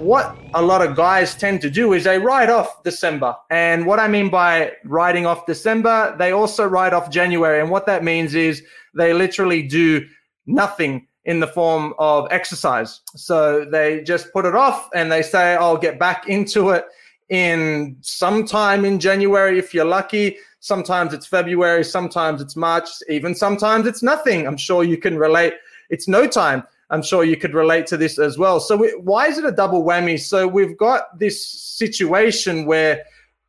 What a lot of guys tend to do is they write off December. And what I mean by writing off December, they also write off January. And what that means is they literally do nothing in the form of exercise. So they just put it off and they say, I'll get back into it in sometime in January if you're lucky. Sometimes it's February, sometimes it's March, even sometimes it's nothing. I'm sure you can relate. It's no time. I'm sure you could relate to this as well. So, why is it a double whammy? So, we've got this situation where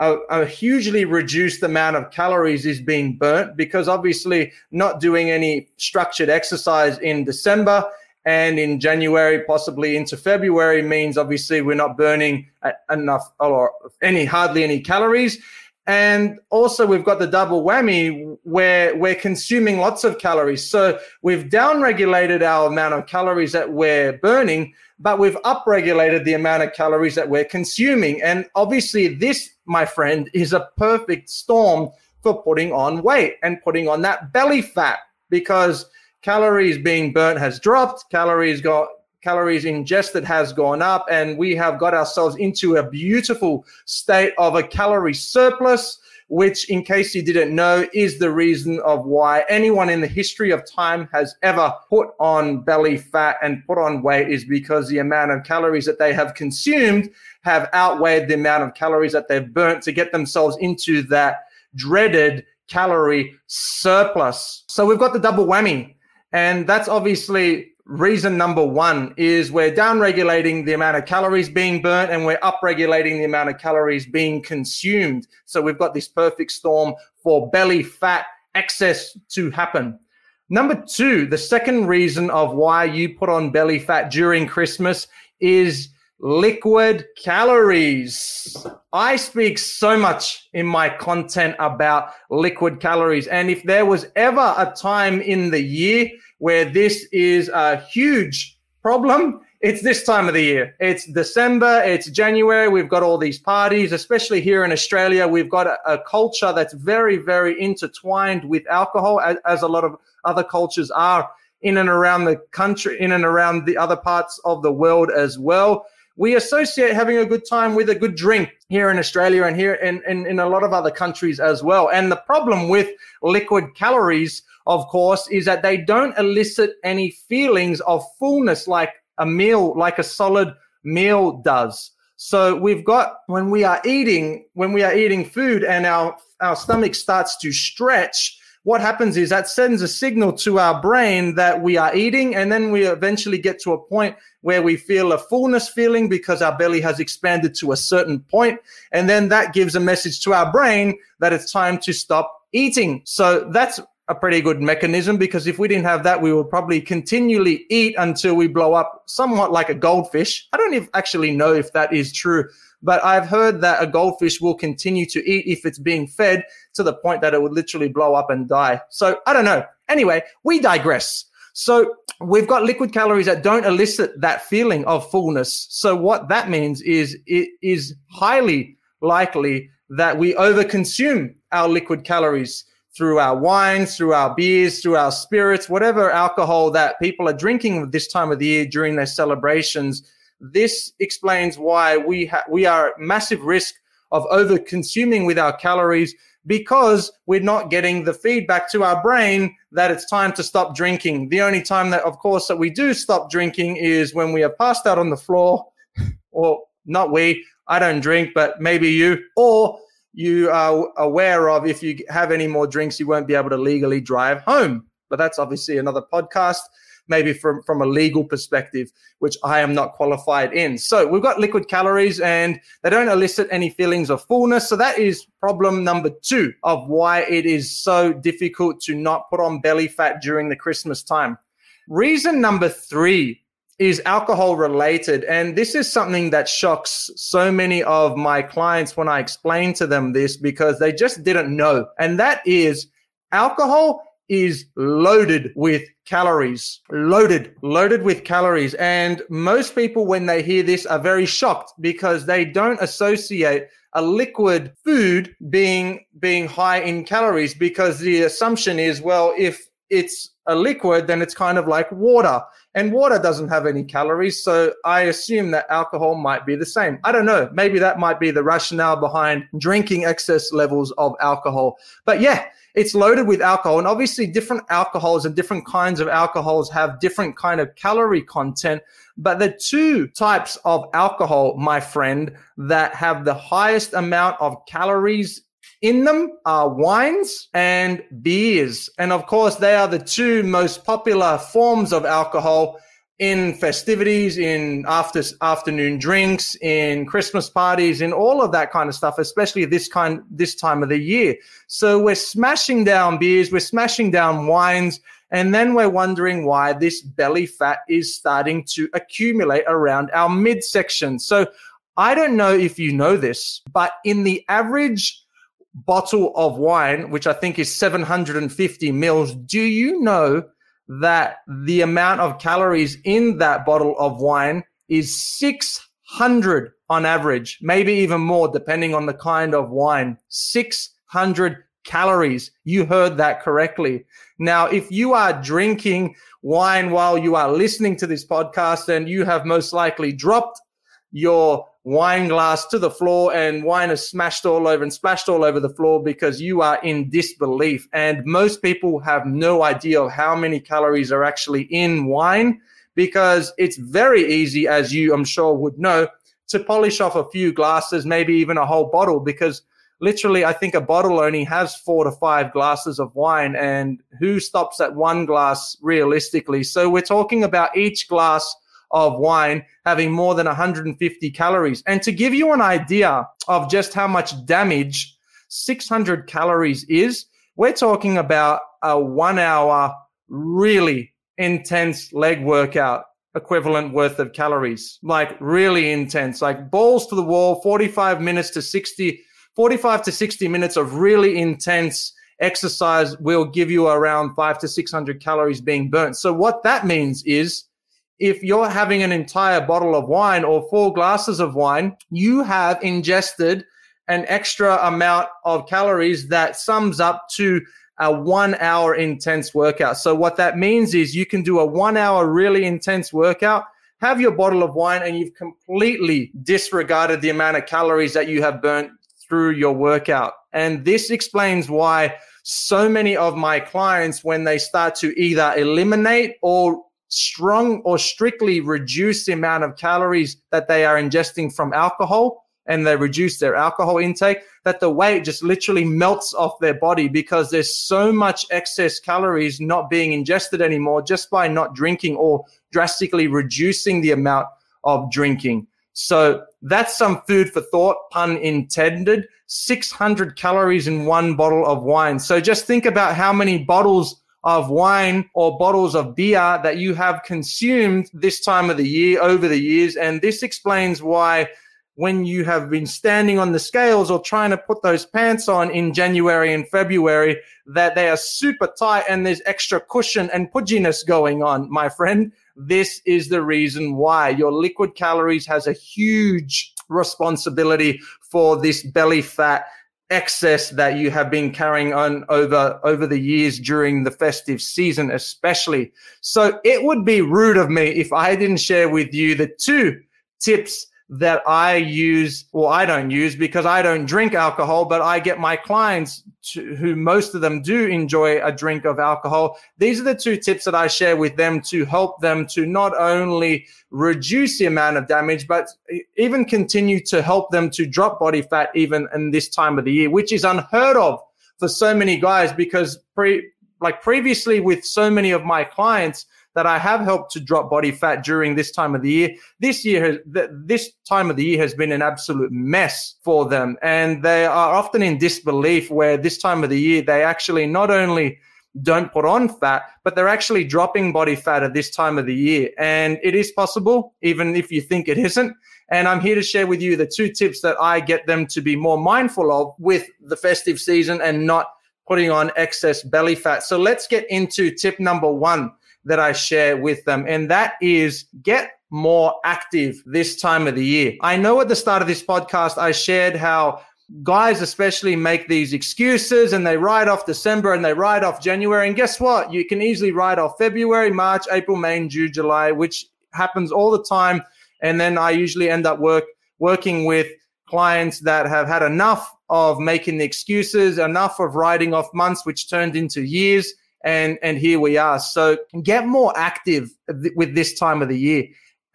a, a, hugely reduced amount of calories is being burnt because obviously not doing any structured exercise in December and in January, possibly into February, means obviously we're not burning enough or any hardly any calories. And also, we've got the double whammy where we're consuming lots of calories. So we've downregulated our amount of calories that we're burning, but we've upregulated the amount of calories that we're consuming. And obviously, this, my friend, is a perfect storm for putting on weight and putting on that belly fat because calories being burnt has dropped, calories got calories ingested has gone up, and we have got ourselves into a beautiful state of a calorie surplus, which, in case you didn't know, is the reason of why anyone in the history of time has ever put on belly fat and put on weight is because the amount of calories that they have consumed have outweighed the amount of calories that they've burnt to get themselves into that dreaded calorie surplus. So we've got the double whammy. And that's obviously reason number one is we're down regulating the amount of calories being burnt and we're up regulating the amount of calories being consumed. So we've got this perfect storm for belly fat excess to happen. Number two, the second reason of why you put on belly fat during Christmas is liquid calories. I speak so much in my content about liquid calories. And if there was ever a time in the year where this is a huge problem, it's this time of the year. It's December, it's January. We've got all these parties, especially here in Australia. We've got a, a culture that's very, very intertwined with alcohol, as, as a lot of other cultures are in and around the country, in and around the other parts of the world as well we associate having a good time with a good drink here in Australia and here in, in, in, a lot of other countries as well. And the problem with liquid calories, of course, is that they don't elicit any feelings of fullness like a meal, like a solid meal does. So we've got when we are eating, when we are eating food and our, our stomach starts to stretch, what happens is that sends a signal to our brain that we are eating, and then we eventually get to a point where we feel a fullness feeling because our belly has expanded to a certain point, and then that gives a message to our brain that it's time to stop eating. So that's a pretty good mechanism because if we didn't have that, we would probably continually eat until we blow up, somewhat like a goldfish. I don't actually know if that is true but I've heard that a goldfish will continue to eat if it's being fed to the point that it would literally blow up and die. So I don't know. Anyway, we digress. So we've got liquid calories that don't elicit that feeling of fullness. So what that means is it is highly likely that we overconsume our liquid calories through our wines, through our beers, through our spirits, whatever alcohol that people are drinking this time of the year during their celebrations this explains why we ha- we are at massive risk of over consuming with our calories because we're not getting the feedback to our brain that it's time to stop drinking. The only time that, of course, that we do stop drinking is when we are passed out on the floor, or not we, I don't drink, but maybe you, or you are aware of if you have any more drinks, you won't be able to legally drive home. But that's obviously another podcast maybe from, from a legal perspective, which I am not qualified in. So we've got liquid calories and they don't elicit any feelings of fullness. So that is problem number two of why it is so difficult to not put on belly fat during the Christmas time. Reason number three is alcohol related. And this is something that shocks so many of my clients when I explain to them this because they just didn't know. And that is alcohol is loaded with calories, loaded, loaded with calories. And most people, when they hear this, are very shocked because they don't associate a liquid food being being high in calories because the assumption is well if it's a liquid then it's kind of like water. And water doesn't have any calories so i assume that alcohol might be the same. I don't know. Maybe that might be the rationale behind drinking excess levels of alcohol. But yeah it's loaded with alcohol and obviously different alcohols and different kinds of alcohols have different kind of calorie content. But the two types of alcohol my friend that have the highest amount of calories in them are wines and beers and of course they are the two most popular forms of alcohol in festivities, in after afternoon drinks, in Christmas parties, in all of that kind of stuff, especially this kind this time of the year. So we're smashing down beers, we're smashing down wines, and then we're wondering why this belly fat is starting to accumulate around our midsection. So I don't know if you know this, but in the average bottle of wine, which I think is 750 mils, do you know that the amount of calories in that bottle of wine is 600 on average, maybe even more, depending on the kind of wine. 600 calories. You heard that correctly. Now, if you are drinking wine while you are listening to this podcast, then you have most likely dropped your wine glass to the floor and wine is smashed all over and splashed all over the floor because you are in disbelief. And most people have no idea of how many calories are actually in wine because it's very easy, as you, I'm sure, would know, to polish off a few glasses, maybe even a whole bottle because literally, I think a bottle only has four to five glasses of wine. And who stops at one glass realistically? So we're talking about each glass of wine having more than 150 calories. And to give you an idea of just how much damage 600 calories is, we're talking about a one hour, really intense leg workout equivalent worth of calories, like really intense, like balls to the wall, 45 minutes to 60, 45 to 60 minutes of really intense exercise will give you around five to 600 calories being burnt. So what that means is if you're having an entire bottle of wine or four glasses of wine, you have ingested an extra amount of calories that sums up to a one hour intense workout. So, what that means is you can do a one hour really intense workout, have your bottle of wine, and you've completely disregarded the amount of calories that you have burnt through your workout. And this explains why so many of my clients, when they start to either eliminate or strong or strictly reduce the amount of calories that they are ingesting from alcohol and they reduce their alcohol intake, that the weight just literally melts off their body because there's so much excess calories not being ingested anymore just by not drinking or drastically reducing the amount of drinking. So that's some food for thought, pun intended. 600 calories in one bottle of wine. So just think about how many bottles of wine or bottles of beer that you have consumed this time of the year over the years. And this explains why when you have been standing on the scales or trying to put those pants on in January and February, that they are super tight and there's extra cushion and pudginess going on, my friend. This is the reason why your liquid calories has a huge responsibility for this belly fat excess that you have been carrying on over over the years during the festive season especially. So it would be rude of me if i didn't share with you the two tips that I use, or I don't use because I don't drink alcohol, but I get my clients to, who most of them do enjoy a drink of alcohol. These are the two tips that I share with them to help them to not only reduce the amount of damage, but even continue to help them to drop body fat even in this time of the year, which is unheard of for so many guys because pre, like previously with so many of my clients, that I have helped to drop body fat during this time of the year. This year, has, this time of the year has been an absolute mess for them. And they are often in disbelief where this time of the year, they actually not only don't put on fat, but they're actually dropping body fat at this time of the year. And it is possible, even if you think it isn't. And I'm here to share with you the two tips that I get them to be more mindful of with the festive season and not putting on excess belly fat. So let's get into tip number one that I share with them. And that is get more active this time of the year. I know at the start of this podcast, I shared how guys especially make these excuses and they write off December and they write off January. And guess what? You can easily write off February, March, April, May, June, July, which happens all the time. And then I usually end up work working with clients that have had enough of making the excuses, enough of writing off months, which turned into years. And, and here we are. So get more active with this time of the year.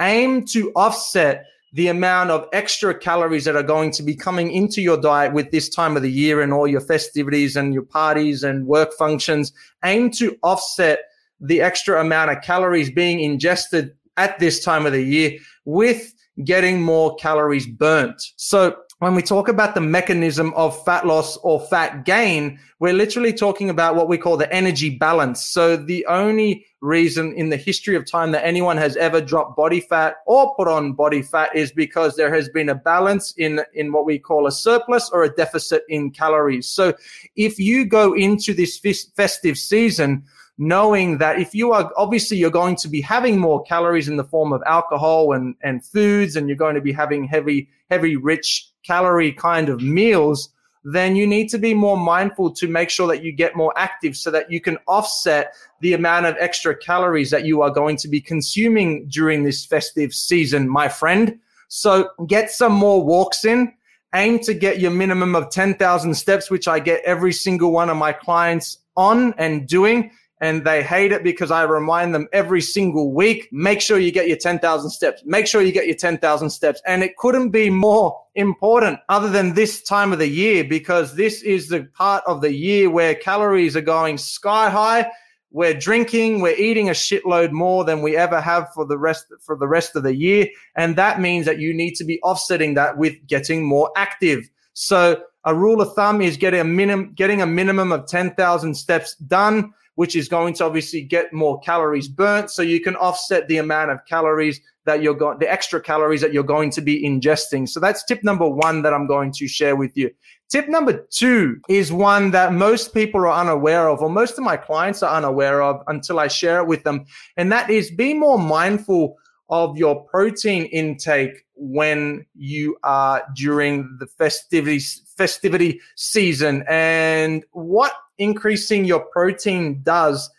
Aim to offset the amount of extra calories that are going to be coming into your diet with this time of the year and all your festivities and your parties and work functions. Aim to offset the extra amount of calories being ingested at this time of the year with getting more calories burnt. So when we talk about the mechanism of fat loss or fat gain, we're literally talking about what we call the energy balance. So the only reason in the history of time that anyone has ever dropped body fat or put on body fat is because there has been a balance in, in what we call a surplus or a deficit in calories. So if you go into this festive season, knowing that if you are obviously you're going to be having more calories in the form of alcohol and, and foods and you're going to be having heavy, heavy, rich calorie kind of meals, then you need to be more mindful to make sure that you get more active so that you can offset the amount of extra calories that you are going to be consuming during this festive season, my friend. So get some more walks in. Aim to get your minimum of 10,000 steps, which I get every single one of my clients on and doing and they hate it because I remind them every single week, make sure you get your 10,000 steps. Make sure you get your 10,000 steps. And it couldn't be more important other than this time of the year because this is the part of the year where calories are going sky high. We're drinking, we're eating a shitload more than we ever have for the rest for the rest of the year, and that means that you need to be offsetting that with getting more active. So a rule of thumb is getting a minimum getting a minimum of 10,000 steps done which is going to obviously get more calories burnt. So you can offset the amount of calories that you're going, the extra calories that you're going to be ingesting. So that's tip number one that I'm going to share with you. Tip number two is one that most people are unaware of, or most of my clients are unaware of until I share it with them. And that is be more mindful of your protein intake when you are during the festivity festivity season and what increasing your protein does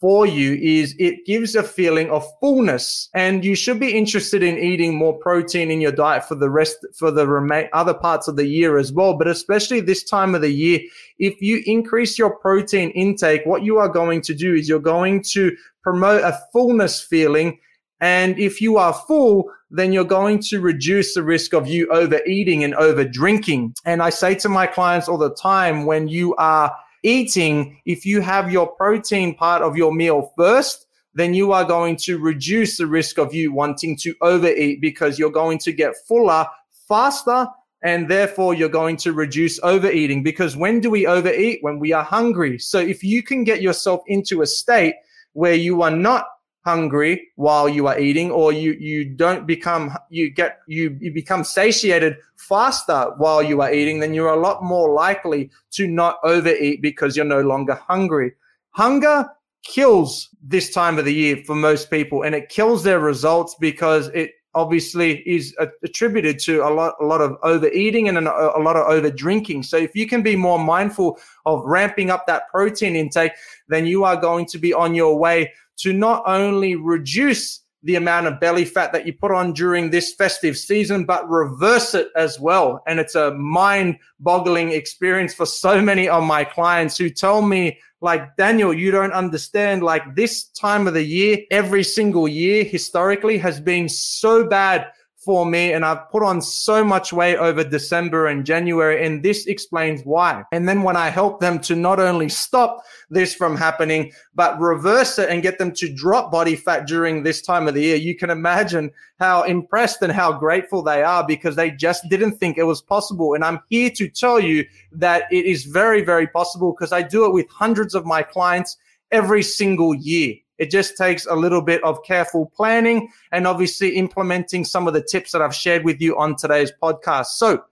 for you is it gives a feeling of fullness. And you should be interested in eating more protein in your diet for the rest for the remain other parts of the year as well. But especially this time of the year if you increase your protein intake what you are going to do is you're going to promote a fullness feeling. And if you are full, then you're going to reduce the risk of you overeating and over drinking. And I say to my clients all the time, when you are eating, if you have your protein part of your meal first, then you are going to reduce the risk of you wanting to overeat because you're going to get fuller faster and therefore you're going to reduce overeating. Because when do we overeat? When we are hungry. So if you can get yourself into a state where you are not hungry while you are eating or you you don't become you get you you become satiated faster while you are eating then you're a lot more likely to not overeat because you're no longer hungry. Hunger kills this time of the year for most people and it kills their results because it obviously is attributed to a lot a lot of overeating and a lot of over drinking so if you can be more mindful of ramping up that protein intake then you are going to be on your way to not only reduce the amount of belly fat that you put on during this festive season, but reverse it as well. And it's a mind boggling experience for so many of my clients who tell me, like, Daniel, you don't understand. Like, this time of the year, every single year historically has been so bad for me and I've put on so much weight over December and January and this explains why. And then when I help them to not only stop this from happening, but reverse it and get them to drop body fat during this time of the year, you can imagine how impressed and how grateful they are because they just didn't think it was possible. And I'm here to tell you that it is very, very possible because I do it with hundreds of my clients every single year. It just takes a little bit of careful planning and obviously implementing some of the tips that I've shared with you on today's podcast. So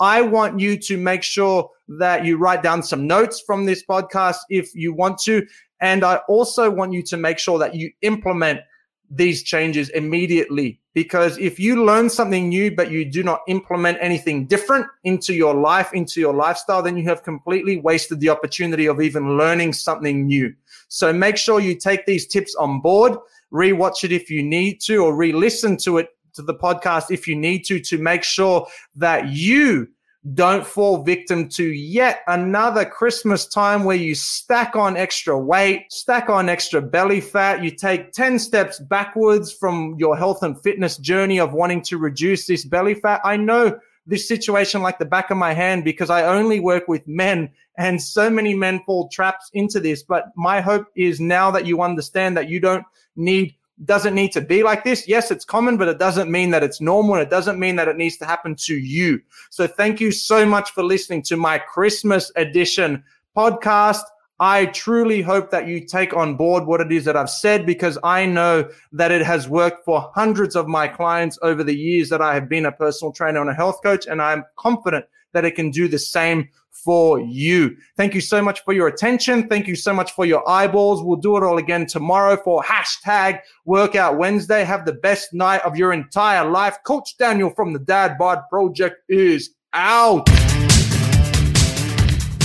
I want you to make sure that you write down some notes from this podcast if you want to. And I also want you to make sure that you implement these changes immediately. Because if you learn something new, but you do not implement anything different into your life, into your lifestyle, then you have completely wasted the opportunity of even learning something new. So make sure you take these tips on board, rewatch it if you need to, or re-listen to it to the podcast if you need to, to make sure that you don't fall victim to yet another Christmas time where you stack on extra weight, stack on extra belly fat. You take 10 steps backwards from your health and fitness journey of wanting to reduce this belly fat. I know this situation like the back of my hand because I only work with men and so many men fall traps into this. But my hope is now that you understand that you don't need doesn't need to be like this. Yes, it's common, but it doesn't mean that it's normal. And it doesn't mean that it needs to happen to you. So thank you so much for listening to my Christmas edition podcast. I truly hope that you take on board what it is that I've said because I know that it has worked for hundreds of my clients over the years that I have been a personal trainer and a health coach. And I'm confident that it can do the same for you. Thank you so much for your attention. Thank you so much for your eyeballs. We'll do it all again tomorrow for hashtag workout Wednesday. Have the best night of your entire life. Coach Daniel from the Dad Bod Project is out.